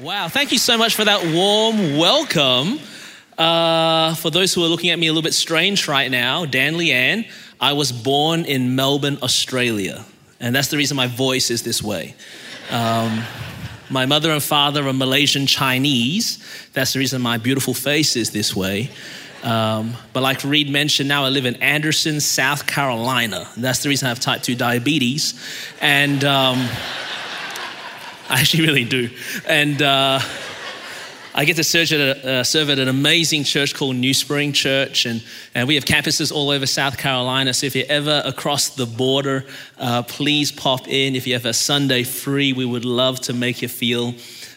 Wow, thank you so much for that warm welcome. Uh, for those who are looking at me a little bit strange right now, Dan Lian, I was born in Melbourne, Australia. And that's the reason my voice is this way. Um, my mother and father are Malaysian Chinese. That's the reason my beautiful face is this way. Um, but like Reed mentioned, now I live in Anderson, South Carolina. That's the reason I have type 2 diabetes. And. Um, I actually really do. And uh, I get to serve at, a, uh, serve at an amazing church called New Spring Church, and, and we have campuses all over South Carolina. So if you're ever across the border, uh, please pop in. If you have a Sunday free, we would love to make you feel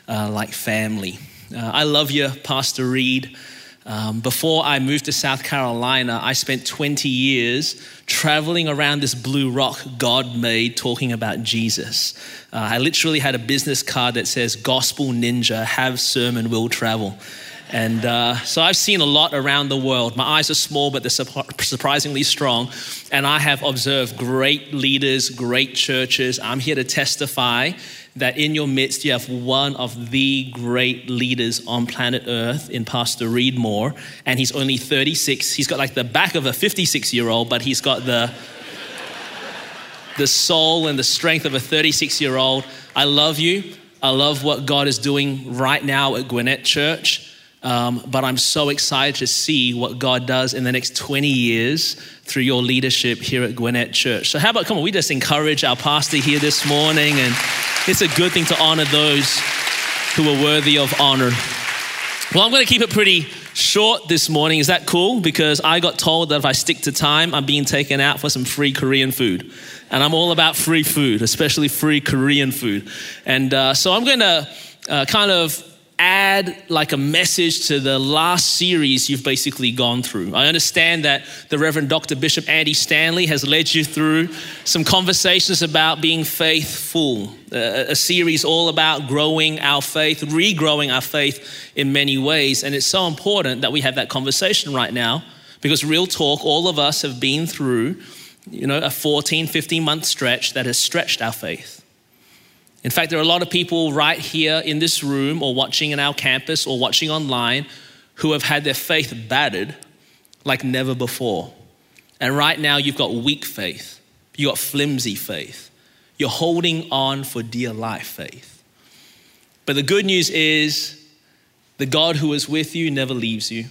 uh, like family. Uh, I love you, Pastor Reed. Um, before I moved to South Carolina, I spent 20 years traveling around this blue rock God made talking about Jesus. Uh, I literally had a business card that says, Gospel Ninja, have sermon, will travel. And uh, so I've seen a lot around the world. My eyes are small, but they're surprisingly strong. And I have observed great leaders, great churches. I'm here to testify that in your midst you have one of the great leaders on planet Earth in Pastor Reed Moore, and he's only 36. He's got like the back of a 56 year old, but he's got the the soul and the strength of a 36 year old. I love you. I love what God is doing right now at Gwinnett Church. Um, but I'm so excited to see what God does in the next 20 years through your leadership here at Gwinnett Church. So, how about, come on, we just encourage our pastor here this morning, and it's a good thing to honor those who are worthy of honor. Well, I'm going to keep it pretty short this morning. Is that cool? Because I got told that if I stick to time, I'm being taken out for some free Korean food. And I'm all about free food, especially free Korean food. And uh, so I'm going to uh, kind of add like a message to the last series you've basically gone through. I understand that the Reverend Dr. Bishop Andy Stanley has led you through some conversations about being faithful, a, series all about growing our faith, regrowing our faith in many ways. And it's so important that we have that conversation right now because, real talk, all of us have been through, you know, a 14, 15 month stretch that has stretched our faith. In fact, there are a lot of people right here in this room or watching in our campus or watching online who have had their faith battered like never before. And right now, you've got weak faith, you've got flimsy faith, you're holding on for dear life faith. But the good news is the God who is with you never leaves you.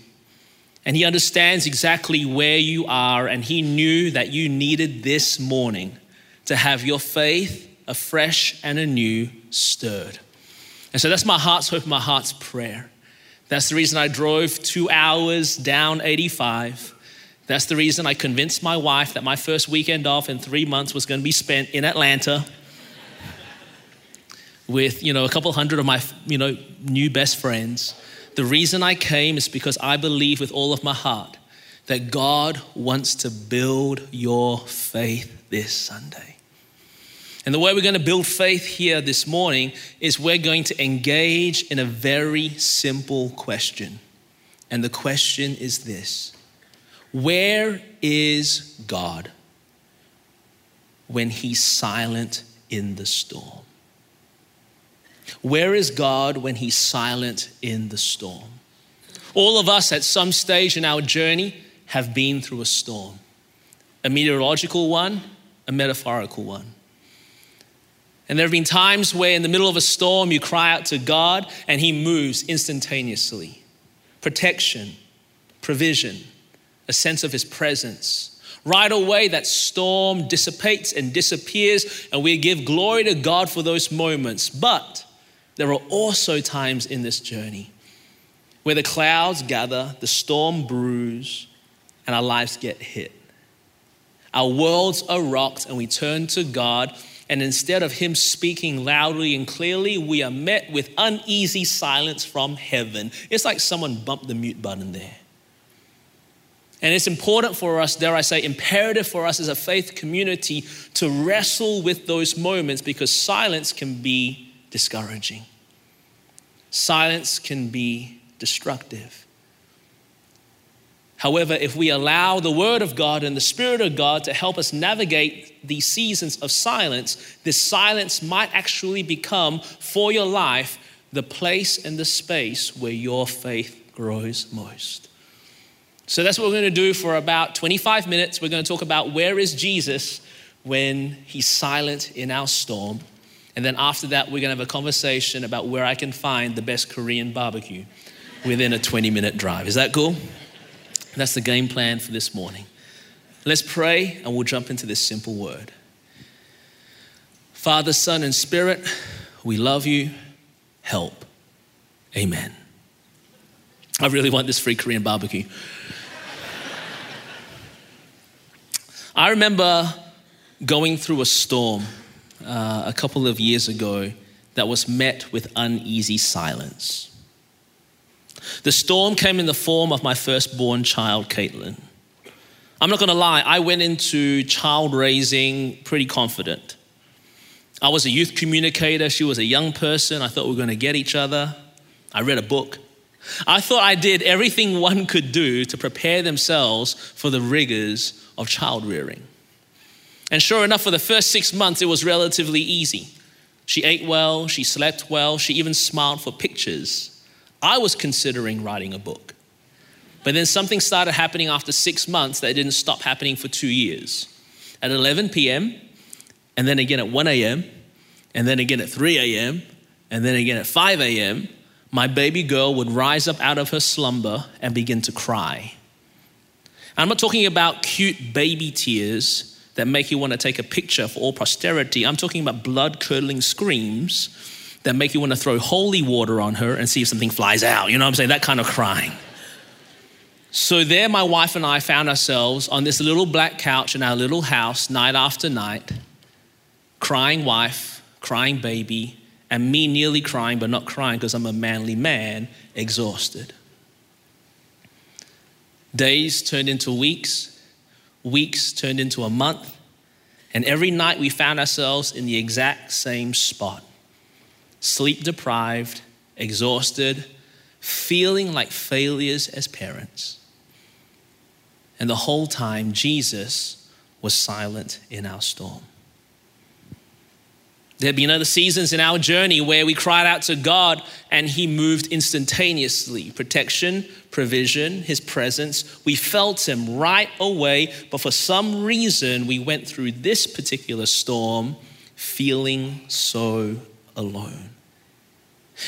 And He understands exactly where you are, and He knew that you needed this morning to have your faith afresh and anew stirred. And so that's my heart's hope, my heart's prayer. That's the reason I drove two hours down 85. That's the reason I convinced my wife that my first weekend off in three months was going to be spent in Atlanta with, you know, a couple hundred of my, you know, new best friends. The reason I came is because I believe with all of my heart that God wants to build your faith this Sunday. And the way we're going to build faith here this morning is we're going to engage in a very simple question. And the question is this Where is God when he's silent in the storm? Where is God when he's silent in the storm? All of us at some stage in our journey have been through a storm a meteorological one, a metaphorical one. And there have been times where, in the middle of a storm, you cry out to God and He moves instantaneously. Protection, provision, a sense of His presence. Right away, that storm dissipates and disappears, and we give glory to God for those moments. But there are also times in this journey where the clouds gather, the storm brews, and our lives get hit. Our worlds are rocked, and we turn to God and instead of Him speaking loudly and clearly, we are met with uneasy silence from heaven. It's like someone bumped the mute button there. And it's important for us, dare I say, imperative for us as a faith community to wrestle with those moments because silence can be discouraging. Silence can be destructive. However, if we allow the Word of God and the Spirit of God to help us navigate these seasons of silence, this silence might actually become for your life the place and the space where your faith grows most. So that's what we're going to do for about 25 minutes. We're going to talk about where is Jesus when he's silent in our storm. And then after that, we're going to have a conversation about where I can find the best Korean barbecue within a 20 minute drive. Is that cool? That's the game plan for this morning. Let's pray and we'll jump into this simple word. Father, Son, and Spirit, we love you. Help. Amen. I really want this free Korean barbecue. I remember going through a storm uh, a couple of years ago that was met with uneasy silence. The storm came in the form of my firstborn child, Caitlin. I'm not gonna lie, I went into child raising pretty confident. I was a youth communicator, she was a young person. I thought we were gonna get each other. I read a book. I thought I did everything one could do to prepare themselves for the rigors of child rearing. And sure enough, for the first six months, it was relatively easy. She ate well, she slept well, she even smiled for pictures. I was considering writing a book. But then something started happening after six months that didn't stop happening for two years. At 11 p.m., and then again at 1 a.m., and then again at 3 a.m., and then again at 5 a.m., my baby girl would rise up out of her slumber and begin to cry. I'm not talking about cute baby tears that make you want to take a picture for all posterity. I'm talking about blood curdling screams that make you want to throw holy water on her and see if something flies out. You know what I'm saying? That kind of crying. So, there, my wife and I found ourselves on this little black couch in our little house night after night, crying wife, crying baby, and me nearly crying, but not crying because I'm a manly man, exhausted. Days turned into weeks, weeks turned into a month, and every night we found ourselves in the exact same spot sleep deprived, exhausted, feeling like failures as parents. And the whole time, Jesus was silent in our storm. There had been other seasons in our journey where we cried out to God and He moved instantaneously. Protection, provision, His presence. We felt Him right away, but for some reason, we went through this particular storm feeling so alone.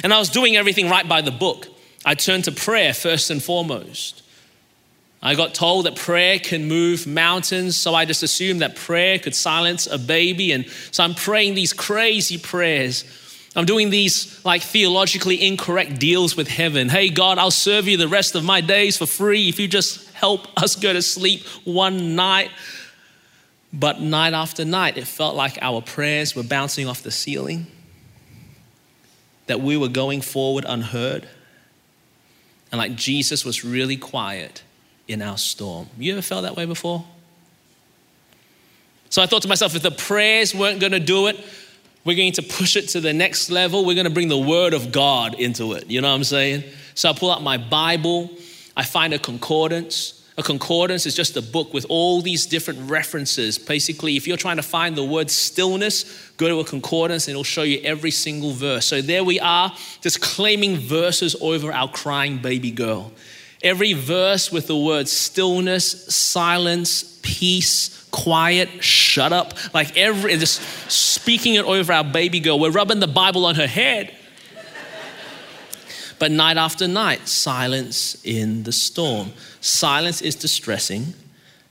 And I was doing everything right by the book. I turned to prayer first and foremost. I got told that prayer can move mountains, so I just assumed that prayer could silence a baby. And so I'm praying these crazy prayers. I'm doing these like theologically incorrect deals with heaven. Hey, God, I'll serve you the rest of my days for free if you just help us go to sleep one night. But night after night, it felt like our prayers were bouncing off the ceiling that we were going forward unheard. And like Jesus was really quiet in our storm. You ever felt that way before? So I thought to myself, if the prayers weren't going to do it, we're going to push it to the next level. We're going to bring the word of God into it. You know what I'm saying? So I pull out my Bible, I find a concordance, a concordance is just a book with all these different references. Basically, if you're trying to find the word stillness, go to a concordance and it'll show you every single verse. So there we are, just claiming verses over our crying baby girl. Every verse with the word stillness, silence, peace, quiet, shut up, like every, just speaking it over our baby girl. We're rubbing the Bible on her head. But night after night, silence in the storm. Silence is distressing,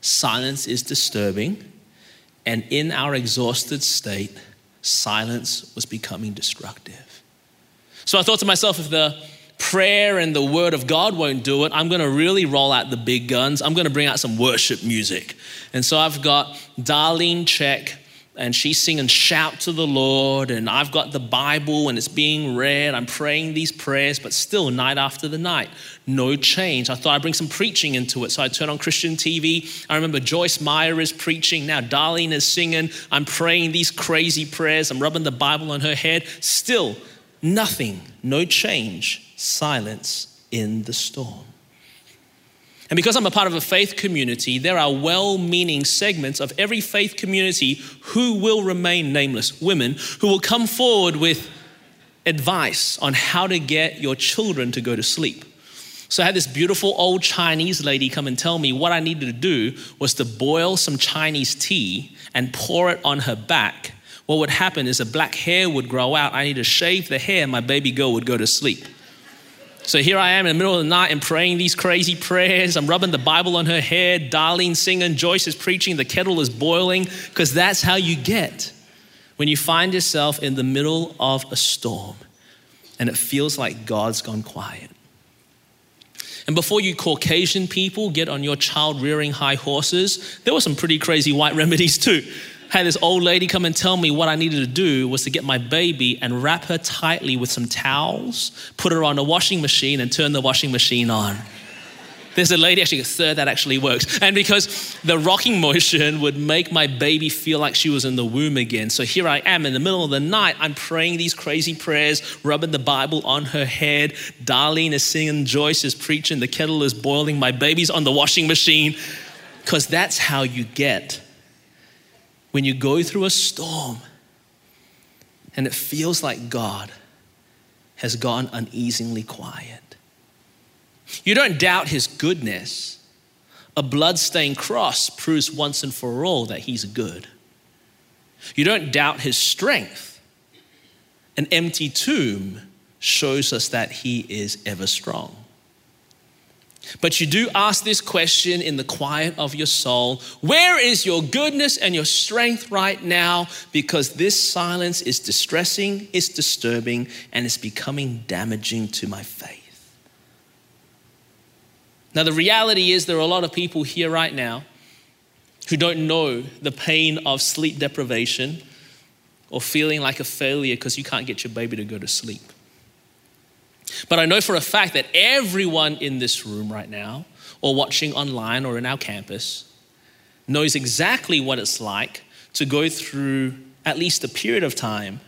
silence is disturbing, and in our exhausted state, silence was becoming destructive. So I thought to myself, if the prayer and the word of God won't do it, I'm going to really roll out the big guns. I'm going to bring out some worship music. And so I've got Darlene Zschech and she's singing Shout to the Lord, and I've got the Bible and it's being read. I'm praying these prayers, but still, night after the night, no change. I thought I'd bring some preaching into it. So I turn on Christian TV. I remember Joyce Meyer is preaching. Now Darlene is singing. I'm praying these crazy prayers. I'm rubbing the Bible on her head. Still, nothing, no change, silence in the storm. And because I'm a part of a faith community, there are well meaning segments of every faith community who will remain nameless, women who will come forward with advice on how to get your children to go to sleep. So I had this beautiful old Chinese lady come and tell me what I needed to do was to boil some Chinese tea and pour it on her back. What would happen is a black hair would grow out. I need to shave the hair, my baby girl would go to sleep. So here I am in the middle of the night and praying these crazy prayers. I'm rubbing the Bible on her head. Darlene singing. Joyce is preaching. The kettle is boiling because that's how you get when you find yourself in the middle of a storm and it feels like God's gone quiet. And before you Caucasian people get on your child rearing high horses, there were some pretty crazy white remedies too had this old lady come and tell me what I needed to do was to get my baby and wrap her tightly with some towels, put her on a washing machine, and turn the washing machine on. There's a lady, actually, third that actually works. And because the rocking motion would make my baby feel like she was in the womb again. So here I am in the middle of the night. I'm praying these crazy prayers, rubbing the Bible on her head. Darlene is singing, Joyce is preaching, the kettle is boiling, my baby's on the washing machine. Because that's how you get when you go through a storm and it feels like God has gone uneasily quiet. You don't doubt his goodness. A bloodstained cross proves once and for all that he's good. You don't doubt his strength. An empty tomb shows us that he is ever strong. But you do ask this question in the quiet of your soul Where is your goodness and your strength right now? Because this silence is distressing, it's disturbing, and it's becoming damaging to my faith. Now, the reality is, there are a lot of people here right now who don't know the pain of sleep deprivation or feeling like a failure because you can't get your baby to go to sleep. But I know for a fact that everyone in this room right now, or watching online or in our campus, knows exactly what it's like to go through at least a period of time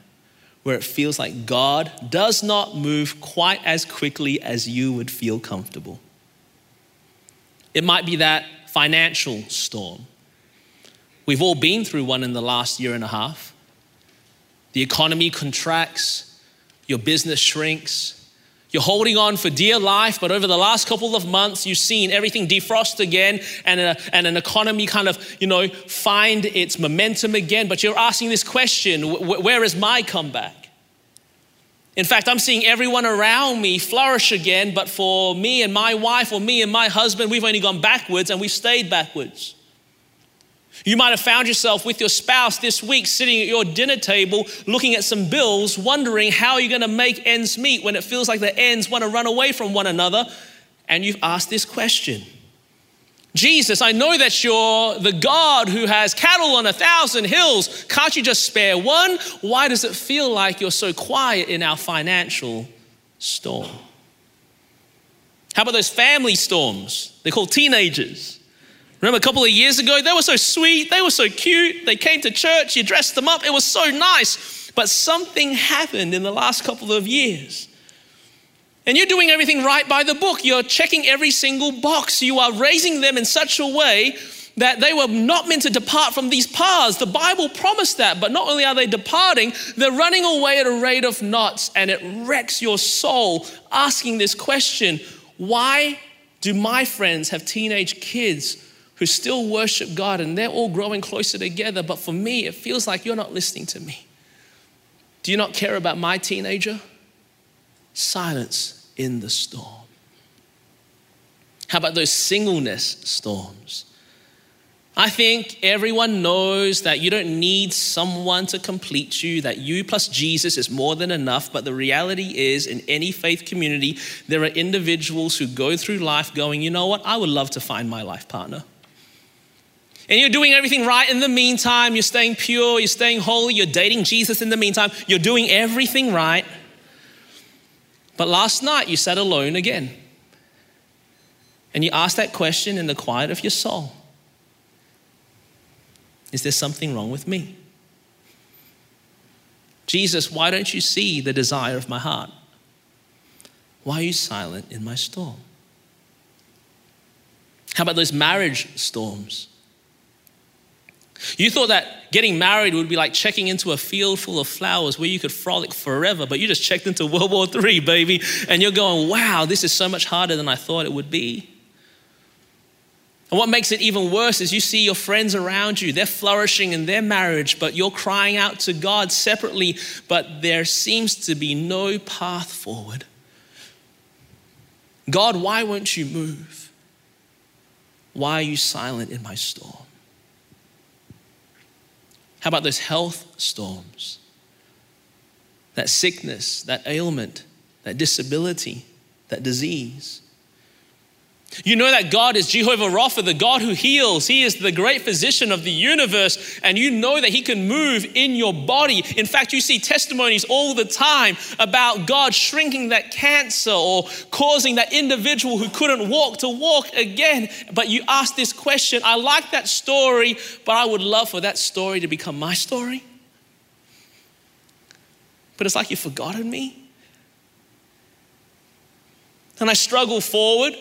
where it feels like God does not move quite as quickly as you would feel comfortable. It might be that financial storm. We've all been through one in the last year and a half. The economy contracts, your business shrinks, you're holding on for dear life, but over the last couple of months, you've seen everything defrost again and, a, and an economy kind of, you know, find its momentum again. But you're asking this question where is my comeback? In fact, I'm seeing everyone around me flourish again, but for me and my wife or me and my husband, we've only gone backwards and we've stayed backwards. You might have found yourself with your spouse this week sitting at your dinner table looking at some bills, wondering how you're going to make ends meet when it feels like the ends want to run away from one another. And you've asked this question Jesus, I know that you're the God who has cattle on a thousand hills. Can't you just spare one? Why does it feel like you're so quiet in our financial storm? How about those family storms? They're called teenagers. Remember a couple of years ago, they were so sweet, they were so cute. They came to church, you dressed them up, it was so nice. But something happened in the last couple of years. And you're doing everything right by the book. You're checking every single box. You are raising them in such a way that they were not meant to depart from these paths. The Bible promised that, but not only are they departing, they're running away at a rate of knots, and it wrecks your soul asking this question why do my friends have teenage kids who still worship God and they're all growing closer together. But for me, it feels like you're not listening to me. Do you not care about my teenager? Silence in the storm. How about those singleness storms? I think everyone knows that you don't need someone to complete you, that you plus Jesus is more than enough. But the reality is, in any faith community, there are individuals who go through life going, you know what, I would love to find my life partner. And you're doing everything right in the meantime. You're staying pure, you're staying holy, you're dating Jesus in the meantime. You're doing everything right. But last night you sat alone again. And you asked that question in the quiet of your soul Is there something wrong with me? Jesus, why don't you see the desire of my heart? Why are you silent in my storm? How about those marriage storms? You thought that getting married would be like checking into a field full of flowers where you could frolic forever, but you just checked into World War III, baby, and you're going, wow, this is so much harder than I thought it would be. And what makes it even worse is you see your friends around you, they're flourishing in their marriage, but you're crying out to God separately, but there seems to be no path forward. God, why won't you move? Why are you silent in my storm? How about those health storms? That sickness, that ailment, that disability, that disease. You know that God is Jehovah Rapha, the God who heals. He is the great physician of the universe, and you know that He can move in your body. In fact, you see testimonies all the time about God shrinking that cancer or causing that individual who couldn't walk to walk again. But you ask this question I like that story, but I would love for that story to become my story. But it's like you've forgotten me. And I struggle forward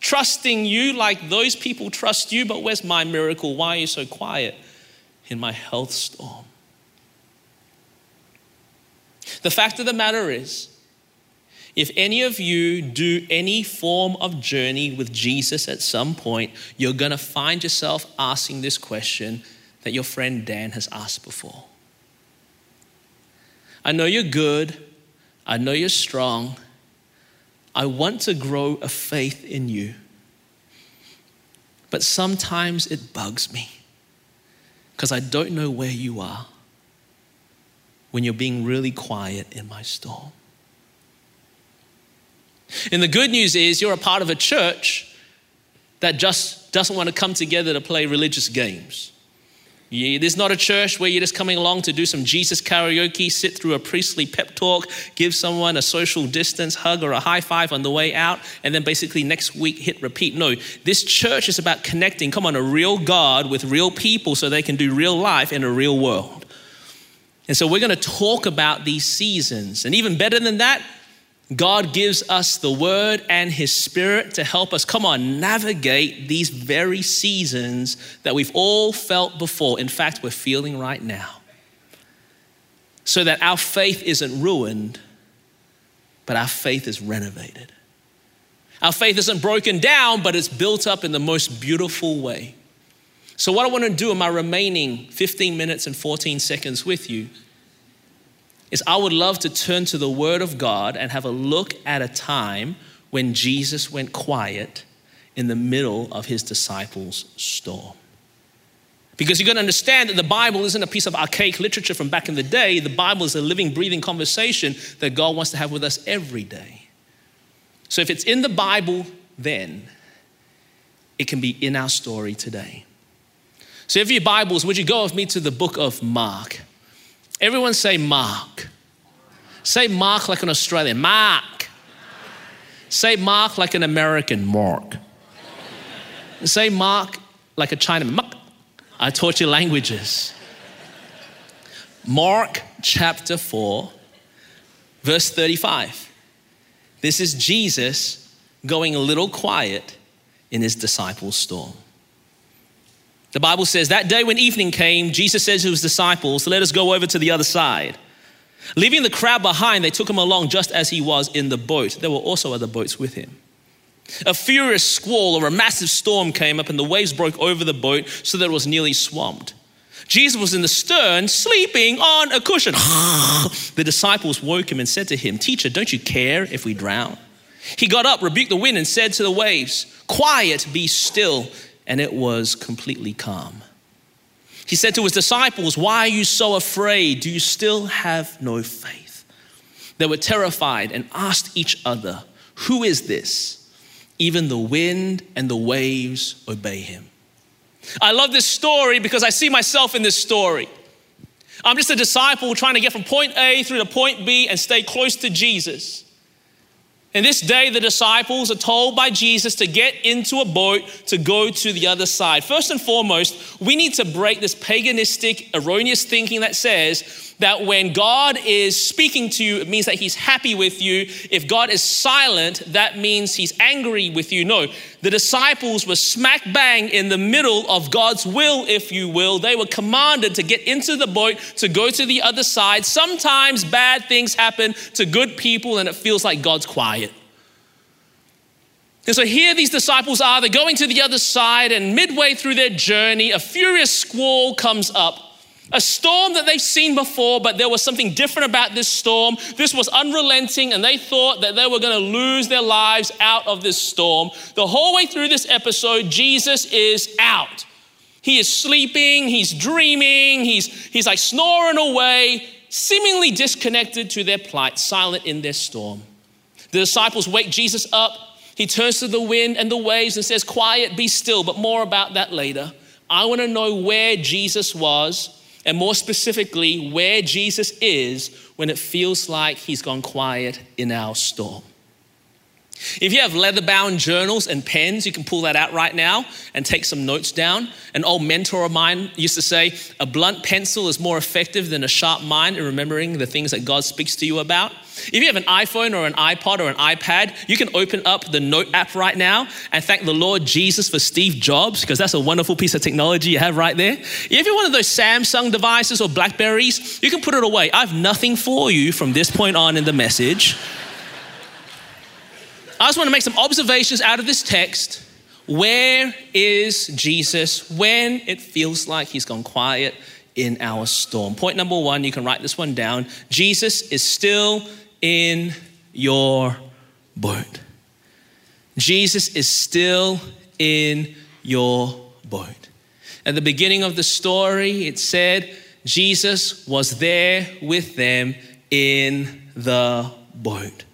trusting you like those people trust you, but where's my miracle? Why are you so quiet in my health storm? The fact of the matter is, if any of you do any form of journey with Jesus at some point, you're going to find yourself asking this question that your friend Dan has asked before. I know you're good. I know you're strong. I want to grow a faith in you. But sometimes it bugs me because I don't know where you are when you're being really quiet in my storm. And the good news is you're a part of a church that just doesn't want to come together to play religious games. There's not a church where you're just coming along to do some Jesus karaoke, sit through a priestly pep talk, give someone a social distance hug or a high five on the way out, and then basically next week hit repeat. No, this church is about connecting, come on, a real God with real people so they can do real life in a real world. And so we're going to talk about these seasons. And even better than that, God gives us the word and his spirit to help us, come on, navigate these very seasons that we've all felt before. In fact, we're feeling right now. So that our faith isn't ruined, but our faith is renovated. Our faith isn't broken down, but it's built up in the most beautiful way. So, what I want to do in my remaining 15 minutes and 14 seconds with you is I would love to turn to the Word of God and have a look at a time when Jesus went quiet in the middle of his disciples' storm. Because you're going to understand that the Bible isn't a piece of archaic literature from back in the day. The Bible is a living, breathing conversation that God wants to have with us every day. So if it's in the Bible then, it can be in our story today. So if your Bibles, would you go with me to the book of Mark? Everyone say Mark. Say Mark like an Australian. Mark. Say Mark like an American. Mark. Say Mark like a Chinaman. Mark. I taught you languages. Mark chapter 4, verse 35. This is Jesus going a little quiet in his disciples' storm. The Bible says that day when evening came, Jesus says to his disciples, Let us go over to the other side. Leaving the crowd behind, they took him along just as he was in the boat. There were also other boats with him. A furious squall or a massive storm came up, and the waves broke over the boat so that it was nearly swamped. Jesus was in the stern, sleeping on a cushion. the disciples woke him and said to him, Teacher, don't you care if we drown? He got up, rebuked the wind, and said to the waves, Quiet, be still and it was completely calm. He said to his disciples, Why are you so afraid? Do you still have no faith? They were terrified and asked each other, Who is this? Even the wind and the waves obey him. I love this story because I see myself in this story. I'm just a disciple trying to get from point A through to point B and stay close to Jesus. And this day, the disciples are told by Jesus to get into a boat to go to the other side. First and foremost, we need to break this paganistic, erroneous thinking that says that when God is speaking to you, it means that He's happy with you. If God is silent, that means He's angry with you. No, the disciples were smack bang in the middle of God's will, if you will. They were commanded to get into the boat to go to the other side. Sometimes bad things happen to good people, and it feels like God's quiet. And so here these disciples are, they're going to the other side, and midway through their journey, a furious squall comes up. A storm that they've seen before, but there was something different about this storm. This was unrelenting, and they thought that they were going to lose their lives out of this storm. The whole way through this episode, Jesus is out. He is sleeping, he's dreaming, he's, he's like snoring away, seemingly disconnected to their plight, silent in their storm. The disciples wake Jesus up. He turns to the wind and the waves and says, Quiet, be still, but more about that later. I want to know where Jesus was and more specifically, where Jesus is when it feels like he's gone quiet in our storm. If you have leather bound journals and pens, you can pull that out right now and take some notes down. An old mentor of mine used to say, A blunt pencil is more effective than a sharp mind in remembering the things that God speaks to you about. If you have an iPhone or an iPod or an iPad, you can open up the Note app right now and thank the Lord Jesus for Steve Jobs, because that's a wonderful piece of technology you have right there. If you're one of those Samsung devices or Blackberries, you can put it away. I have nothing for you from this point on in the message. I just want to make some observations out of this text. Where is Jesus when it feels like he's gone quiet in our storm? Point number one, you can write this one down. Jesus is still in your boat. Jesus is still in your boat. At the beginning of the story, it said Jesus was there with them in the boat.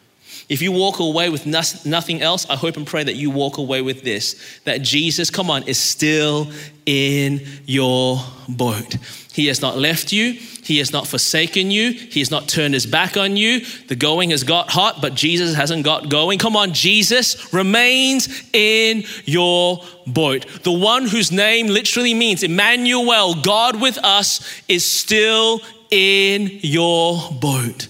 If you walk away with nothing else, I hope and pray that you walk away with this that Jesus, come on, is still in your boat. He has not left you. He has not forsaken you. He has not turned his back on you. The going has got hot, but Jesus hasn't got going. Come on, Jesus remains in your boat. The one whose name literally means Emmanuel, God with us, is still in your boat.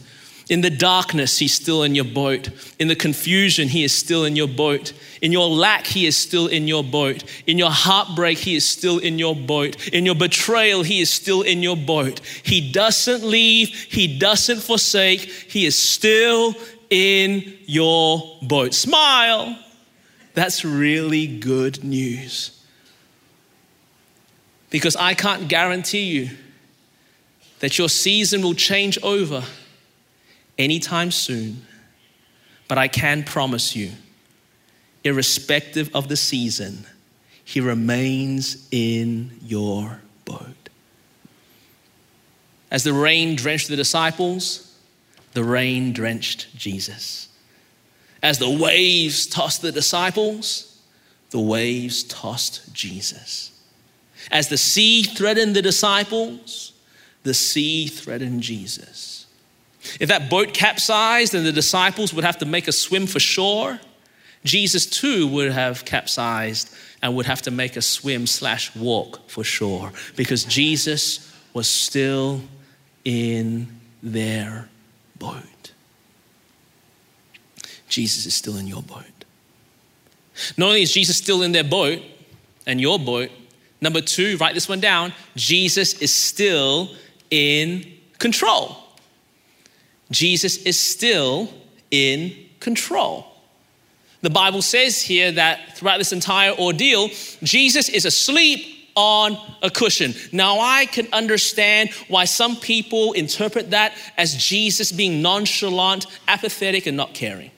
In the darkness, He's still in your boat. In the confusion, He is still in your boat. In your lack, He is still in your boat. In your heartbreak, He is still in your boat. In your betrayal, He is still in your boat. He doesn't leave, He doesn't forsake, He is still in your boat. Smile. That's really good news. Because I can't guarantee you that your season will change over anytime soon, but I can promise you, irrespective of the season, He remains in your boat. As the rain drenched the disciples, the rain drenched Jesus. As the waves tossed the disciples, the waves tossed Jesus. As the sea threatened the disciples, the sea threatened Jesus. If that boat capsized and the disciples would have to make a swim for shore, Jesus too would have capsized and would have to make a swim slash walk for shore because Jesus was still in their boat. Jesus is still in your boat. Not only is Jesus still in their boat and your boat, number two, write this one down Jesus is still in control. Jesus is still in control. The Bible says here that throughout this entire ordeal, Jesus is asleep on a cushion. Now, I can understand why some people interpret that as Jesus being nonchalant, apathetic, and not caring.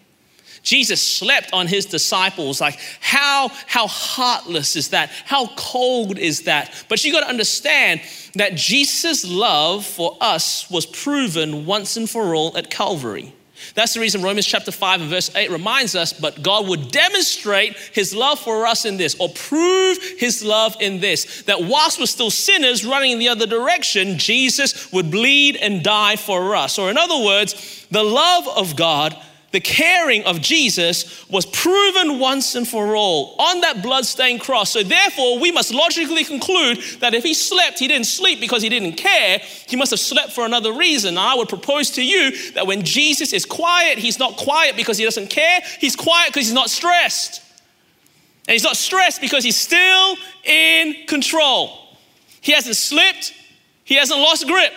Jesus slept on his disciples. Like, how, how heartless is that? How cold is that? But you got to understand that Jesus' love for us was proven once and for all at Calvary. That's the reason Romans chapter 5 and verse 8 reminds us, but God would demonstrate his love for us in this, or prove his love in this, that whilst we're still sinners running in the other direction, Jesus would bleed and die for us. Or in other words, the love of God the caring of Jesus was proven once and for all on that bloodstained cross. So, therefore, we must logically conclude that if he slept, he didn't sleep because he didn't care. He must have slept for another reason. I would propose to you that when Jesus is quiet, he's not quiet because he doesn't care, he's quiet because he's not stressed. And he's not stressed because he's still in control. He hasn't slipped, he hasn't lost grip.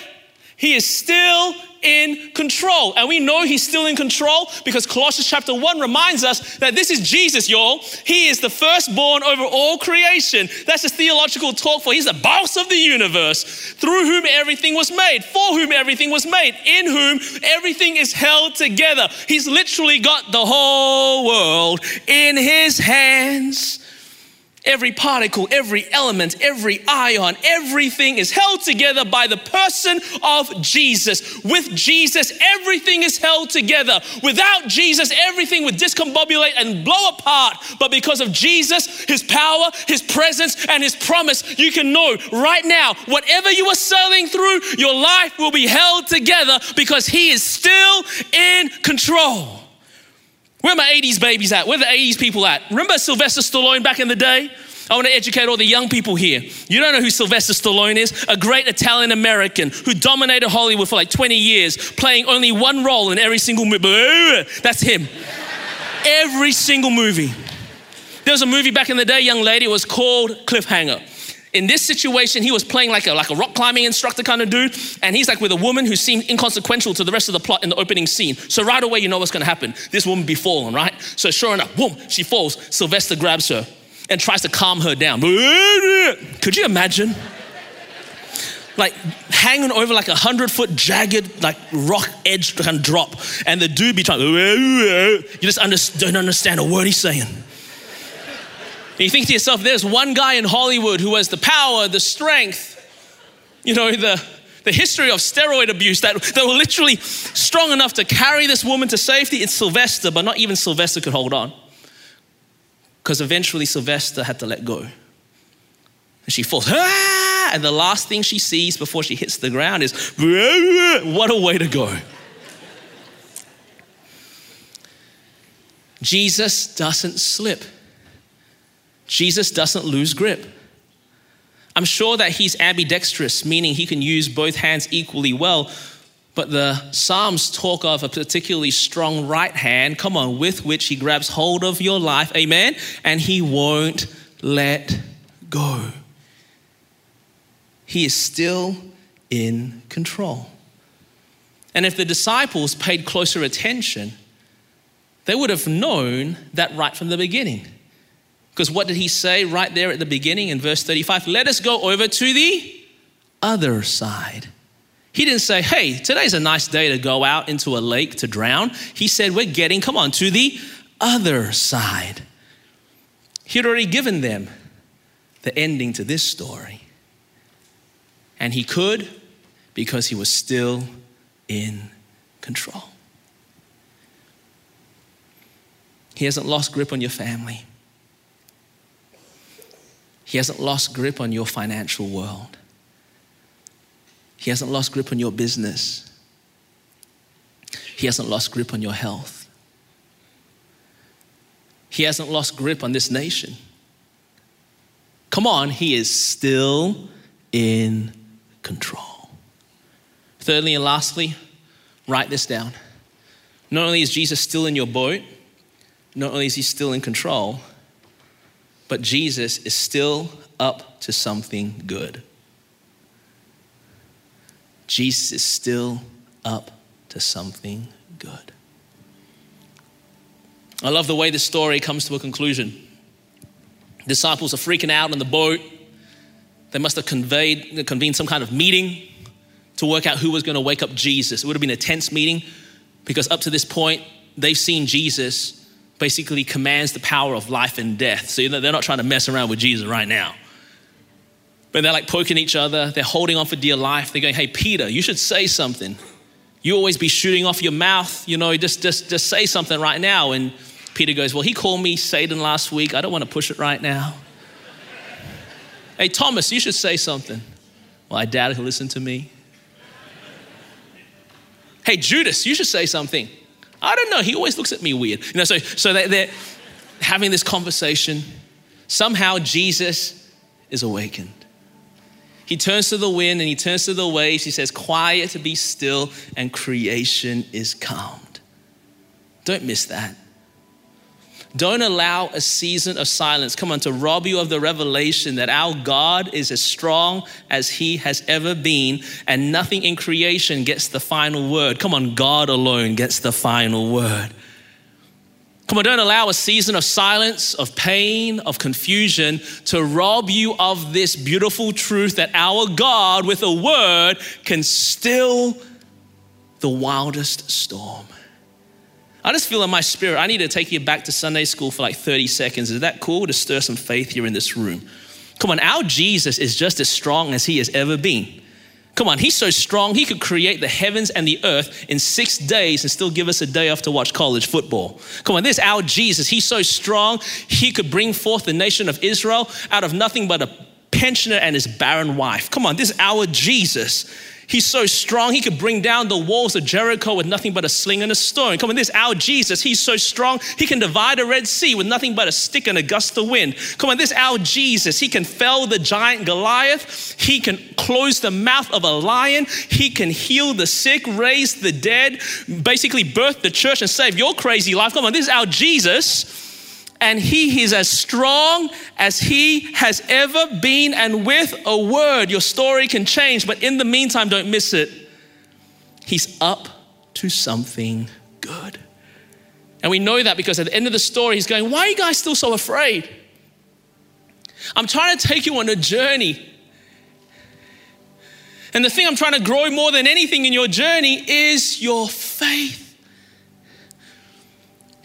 He is still in control. And we know he's still in control because Colossians chapter 1 reminds us that this is Jesus, y'all. He is the firstborn over all creation. That's a theological talk for he's the boss of the universe, through whom everything was made, for whom everything was made, in whom everything is held together. He's literally got the whole world in his hands. Every particle, every element, every ion, everything is held together by the person of Jesus. With Jesus, everything is held together. Without Jesus, everything would discombobulate and blow apart. But because of Jesus, His power, His presence, and His promise, you can know right now, whatever you are sailing through, your life will be held together because He is still in control. Where are my 80s babies at? Where are the 80s people at? Remember Sylvester Stallone back in the day? I want to educate all the young people here. You don't know who Sylvester Stallone is? A great Italian American who dominated Hollywood for like 20 years, playing only one role in every single movie. Uh, that's him. Every single movie. There was a movie back in the day, young lady, it was called Cliffhanger. In this situation, he was playing like a, like a rock climbing instructor kind of dude, and he's like with a woman who seemed inconsequential to the rest of the plot in the opening scene. So right away, you know what's gonna happen. This woman be falling, right? So sure enough, boom, she falls. Sylvester grabs her and tries to calm her down. Could you imagine? Like hanging over like a hundred foot jagged, like rock edge kind of drop, and the dude be trying, you just under, don't understand a word he's saying. And you think to yourself, there's one guy in Hollywood who has the power, the strength, you know, the, the history of steroid abuse that, that were literally strong enough to carry this woman to safety. It's Sylvester, but not even Sylvester could hold on. Because eventually Sylvester had to let go. And she falls, ah! and the last thing she sees before she hits the ground is, what a way to go. Jesus doesn't slip. Jesus doesn't lose grip. I'm sure that he's ambidextrous, meaning he can use both hands equally well. But the Psalms talk of a particularly strong right hand, come on, with which he grabs hold of your life, amen, and he won't let go. He is still in control. And if the disciples paid closer attention, they would have known that right from the beginning. Because what did he say right there at the beginning in verse 35? Let us go over to the other side. He didn't say, hey, today's a nice day to go out into a lake to drown. He said, we're getting, come on, to the other side. He had already given them the ending to this story. And he could because he was still in control. He hasn't lost grip on your family. He hasn't lost grip on your financial world. He hasn't lost grip on your business. He hasn't lost grip on your health. He hasn't lost grip on this nation. Come on, he is still in control. Thirdly and lastly, write this down. Not only is Jesus still in your boat, not only is he still in control, but Jesus is still up to something good. Jesus is still up to something good. I love the way this story comes to a conclusion. Disciples are freaking out in the boat. They must have conveyed, convened some kind of meeting to work out who was going to wake up Jesus. It would have been a tense meeting because up to this point, they've seen Jesus basically commands the power of life and death. So they're not trying to mess around with Jesus right now. But they're like poking each other, they're holding on for dear life. They're going, hey, Peter, you should say something. You always be shooting off your mouth, you know, just, just, just say something right now. And Peter goes, Well, he called me Satan last week. I don't want to push it right now. hey, Thomas, you should say something. Well, I doubt he'll listen to me. hey, Judas, you should say something. I don't know. He always looks at me weird. You know, so, so they're having this conversation. Somehow Jesus is awakened. He turns to the wind and he turns to the waves. He says, Quiet to be still, and creation is calmed. Don't miss that. Don't allow a season of silence, come on, to rob you of the revelation that our God is as strong as He has ever been, and nothing in creation gets the final word. Come on, God alone gets the final word. Come on, don't allow a season of silence, of pain, of confusion to rob you of this beautiful truth that our God, with a word, can still the wildest storm. I just feel in my spirit, I need to take you back to Sunday school for like 30 seconds. Is that cool to stir some faith here in this room? Come on, our Jesus is just as strong as he has ever been. Come on, he's so strong, he could create the heavens and the earth in six days and still give us a day off to watch college football. Come on, this our Jesus. He's so strong, he could bring forth the nation of Israel out of nothing but a pensioner and his barren wife. Come on, this our Jesus. He's so strong, he could bring down the walls of Jericho with nothing but a sling and a stone. Come on, this our Jesus. He's so strong, he can divide a Red Sea with nothing but a stick and a gust of wind. Come on, this our Jesus. He can fell the giant Goliath. He can close the mouth of a lion. He can heal the sick, raise the dead, basically birth the church and save your crazy life. Come on, this is our Jesus and he is as strong as he has ever been. And with a word, your story can change. But in the meantime, don't miss it. He's up to something good. And we know that because at the end of the story, he's going, Why are you guys still so afraid? I'm trying to take you on a journey. And the thing I'm trying to grow more than anything in your journey is your faith.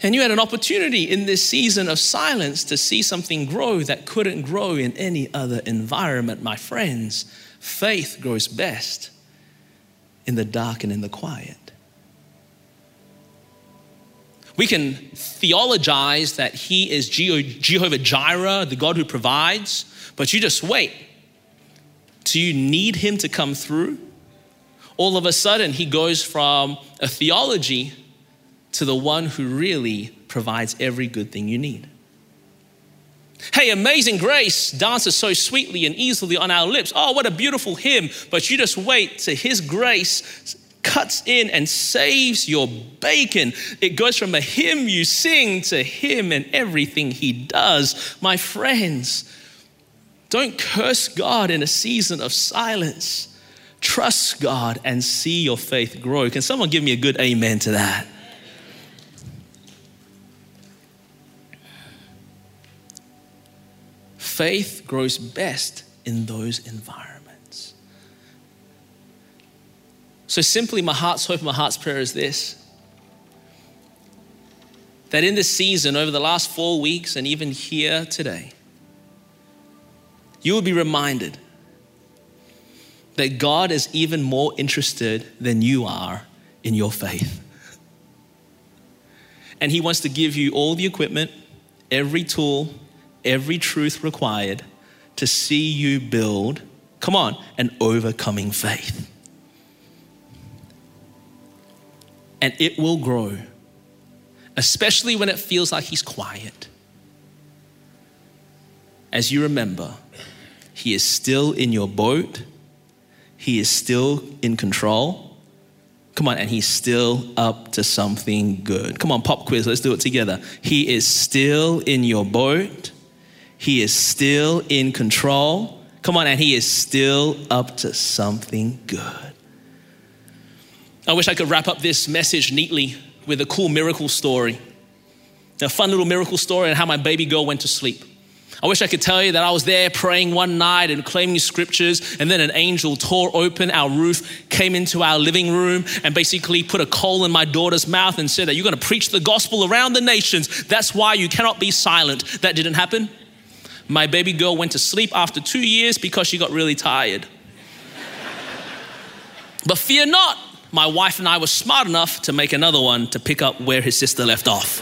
And you had an opportunity in this season of silence to see something grow that couldn't grow in any other environment, my friends. Faith grows best in the dark and in the quiet. We can theologize that He is Jehovah Jireh, the God who provides, but you just wait. Do you need Him to come through? All of a sudden, He goes from a theology to the one who really provides every good thing you need. Hey, amazing grace dances so sweetly and easily on our lips. Oh, what a beautiful hymn. But you just wait till his grace cuts in and saves your bacon. It goes from a hymn you sing to him and everything he does. My friends, don't curse God in a season of silence. Trust God and see your faith grow. Can someone give me a good amen to that? Faith grows best in those environments. So, simply, my heart's hope, my heart's prayer is this that in this season, over the last four weeks, and even here today, you will be reminded that God is even more interested than you are in your faith. And He wants to give you all the equipment, every tool, every truth required to see you build, come on, an overcoming faith. And it will grow, especially when it feels like He's quiet. As you remember, He is still in your boat, He is still in control. Come on, and he's still up to something good. Come on, pop quiz, let's do it together. He is still in your boat. He is still in control. Come on, and He is still up to something good. I wish I could wrap up this message neatly with a cool miracle story. A fun little miracle story on how my baby girl went to sleep. I wish I could tell you that I was there praying one night and claiming scriptures, and then an angel tore open our roof, came into our living room, and basically put a coal in my daughter's mouth and said that you're going to preach the gospel around the nations. That's why you cannot be silent. That didn't happen. My baby girl went to sleep after two years because she got really tired. but fear not, my wife and I were smart enough to make another one to pick up where his sister left off.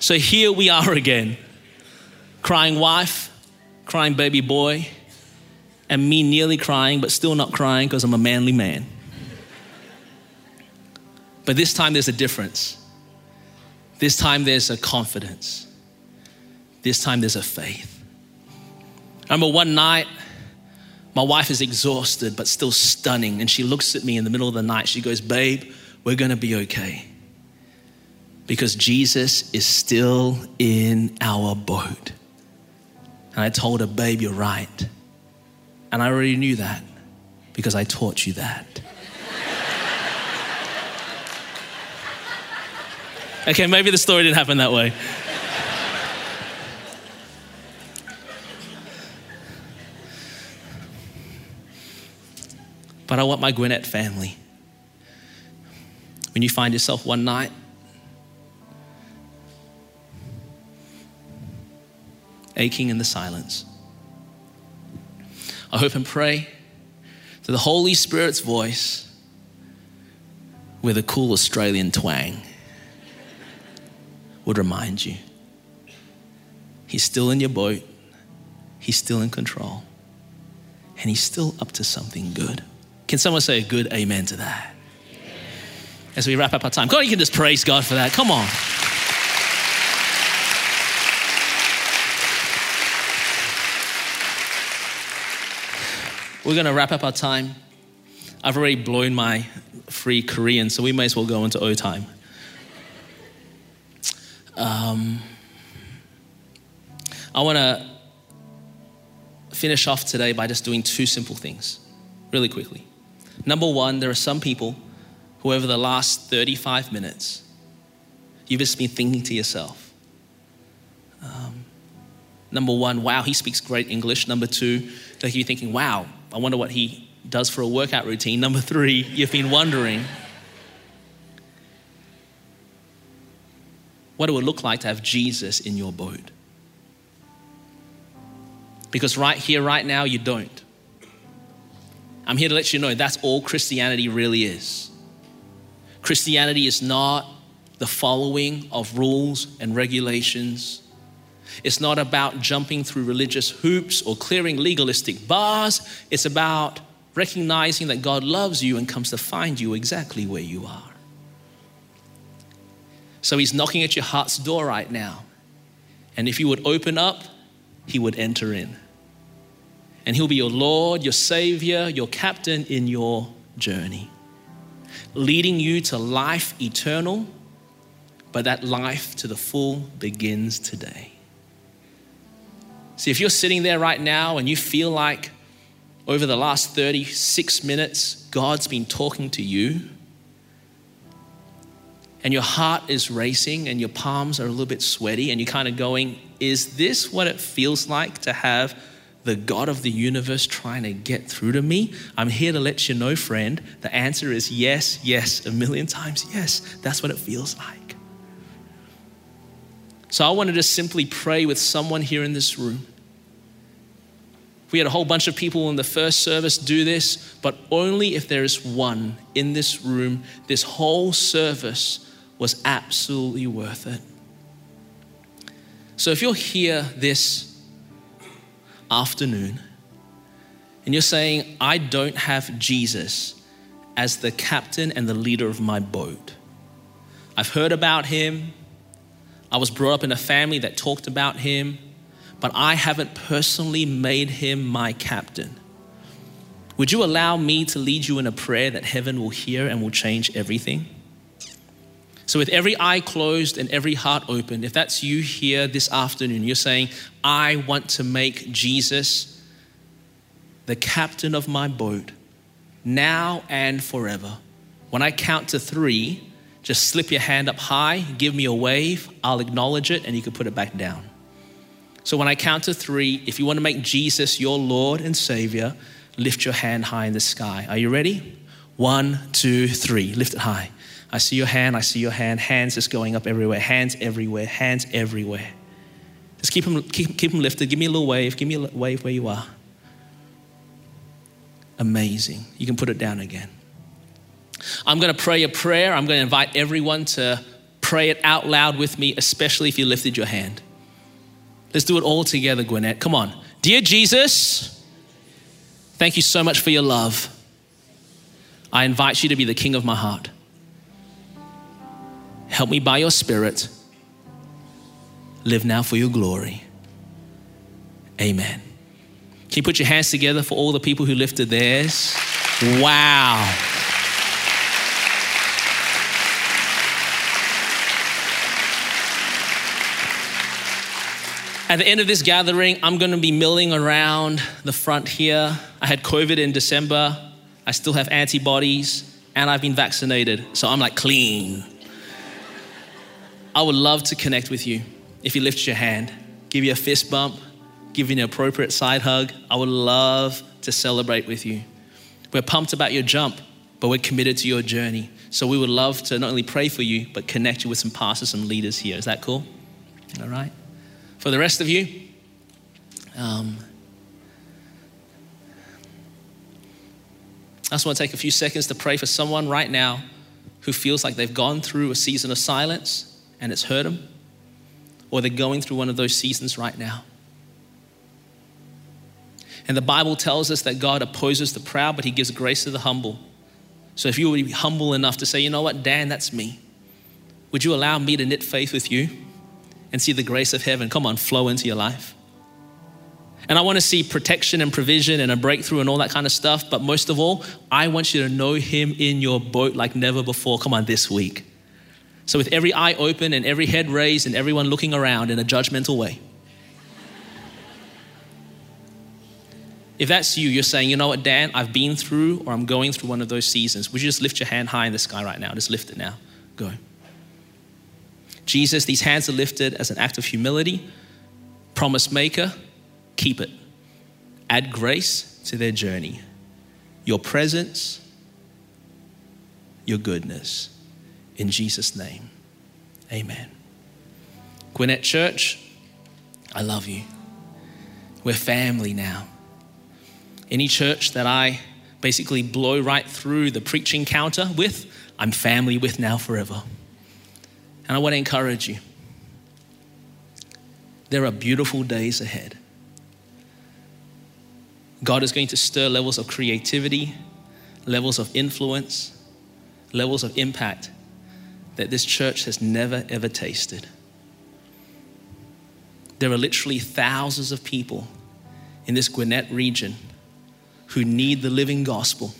so here we are again crying wife, crying baby boy, and me nearly crying, but still not crying because I'm a manly man. But this time there's a difference. This time there's a confidence. This time there's a faith. I remember one night, my wife is exhausted but still stunning, and she looks at me in the middle of the night. She goes, Babe, we're gonna be okay. Because Jesus is still in our boat. And I told her, Babe, you're right. And I already knew that because I taught you that. okay, maybe the story didn't happen that way. But I want my Gwinnett family. When you find yourself one night aching in the silence, I hope and pray that the Holy Spirit's voice with a cool Australian twang would remind you He's still in your boat, He's still in control, and He's still up to something good. Can someone say a good amen to that? As we wrap up our time, God, you can just praise God for that. Come on. We're going to wrap up our time. I've already blown my free Korean, so we may as well go into O time. Um, I want to finish off today by just doing two simple things, really quickly. Number one, there are some people who, over the last 35 minutes, you've just been thinking to yourself, um, number one, wow, he speaks great English. Number two, like you're thinking, wow, I wonder what he does for a workout routine. Number three, you've been wondering what it would look like to have Jesus in your boat. Because right here, right now, you don't. I'm here to let you know that's all Christianity really is. Christianity is not the following of rules and regulations. It's not about jumping through religious hoops or clearing legalistic bars. It's about recognizing that God loves you and comes to find you exactly where you are. So He's knocking at your heart's door right now. And if you would open up, He would enter in and He'll be your Lord, your Savior, your captain in your journey, leading you to life eternal, but that life to the full begins today. See, if you're sitting there right now and you feel like over the last 36 minutes, God's been talking to you, and your heart is racing and your palms are a little bit sweaty, and you're kind of going, Is this what it feels like to have the God of the universe trying to get through to me? I'm here to let you know, friend, the answer is yes, yes, a million times yes. That's what it feels like. So I wanted to simply pray with someone here in this room. We had a whole bunch of people in the first service do this, but only if there is one in this room, this whole service was absolutely worth it. So if you're here this afternoon and you're saying, I don't have Jesus as the captain and the leader of my boat. I've heard about him. I was brought up in a family that talked about him, but I haven't personally made him my captain. Would you allow me to lead you in a prayer that heaven will hear and will change everything? So, with every eye closed and every heart open, if that's you here this afternoon, you're saying, I want to make Jesus the captain of my boat now and forever. When I count to three, just slip your hand up high, give me a wave, I'll acknowledge it, and you can put it back down. So, when I count to three, if you want to make Jesus your Lord and Savior, lift your hand high in the sky. Are you ready? One, two, three. Lift it high. I see your hand, I see your hand. Hands just going up everywhere, hands everywhere, hands everywhere. Just keep them, keep, keep them lifted. Give me a little wave. Give me a wave where you are. Amazing. You can put it down again. I'm going to pray a prayer. I'm going to invite everyone to pray it out loud with me, especially if you lifted your hand. Let's do it all together, Gwinnett. Come on. Dear Jesus, thank you so much for your love. I invite you to be the king of my heart. Help me by your spirit. Live now for your glory. Amen. Can you put your hands together for all the people who lifted theirs? Wow. At the end of this gathering, I'm going to be milling around the front here. I had COVID in December. I still have antibodies, and I've been vaccinated. So I'm like clean. I would love to connect with you if you lift your hand, give you a fist bump, give you an appropriate side hug. I would love to celebrate with you. We're pumped about your jump, but we're committed to your journey. So we would love to not only pray for you, but connect you with some pastors and leaders here. Is that cool? All right. For the rest of you, um, I just want to take a few seconds to pray for someone right now who feels like they've gone through a season of silence and it's hurt them, or they're going through one of those seasons right now. And the Bible tells us that God opposes the proud, but He gives grace to the humble. So if you be humble enough to say, you know what, Dan, that's me, would you allow me to knit faith with you and see the grace of heaven come on, flow into your life? And I want to see protection and provision and a breakthrough and all that kind of stuff. But most of all, I want you to know Him in your boat like never before. Come on, this week. So, with every eye open and every head raised and everyone looking around in a judgmental way, if that's you, you're saying, you know what, Dan, I've been through or I'm going through one of those seasons. Would you just lift your hand high in the sky right now? Just lift it now. Go. Jesus, these hands are lifted as an act of humility. Promise maker, keep it. Add grace to their journey. Your presence, your goodness. In Jesus' name, amen. Gwinnett Church, I love you. We're family now. Any church that I basically blow right through the preaching counter with, I'm family with now forever. And I want to encourage you. There are beautiful days ahead. God is going to stir levels of creativity, levels of influence, levels of impact that this church has never ever tasted. There are literally thousands of people in this Gwinnett region who need the living gospel.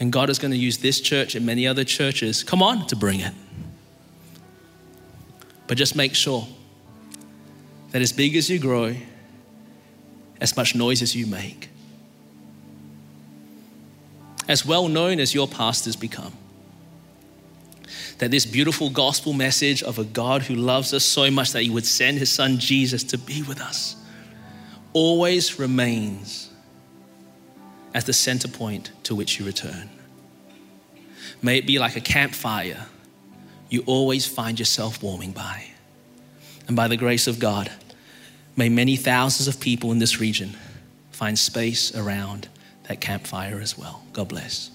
And God is going to use this church and many other churches, come on, to bring it. But just make sure that as big as you grow, as much noise as you make, as well known as your pastors become, that this beautiful gospel message of a God who loves us so much that he would send his son Jesus to be with us always remains as the center point to which you return. May it be like a campfire you always find yourself warming by. And by the grace of God, may many thousands of people in this region find space around that campfire as well. God bless.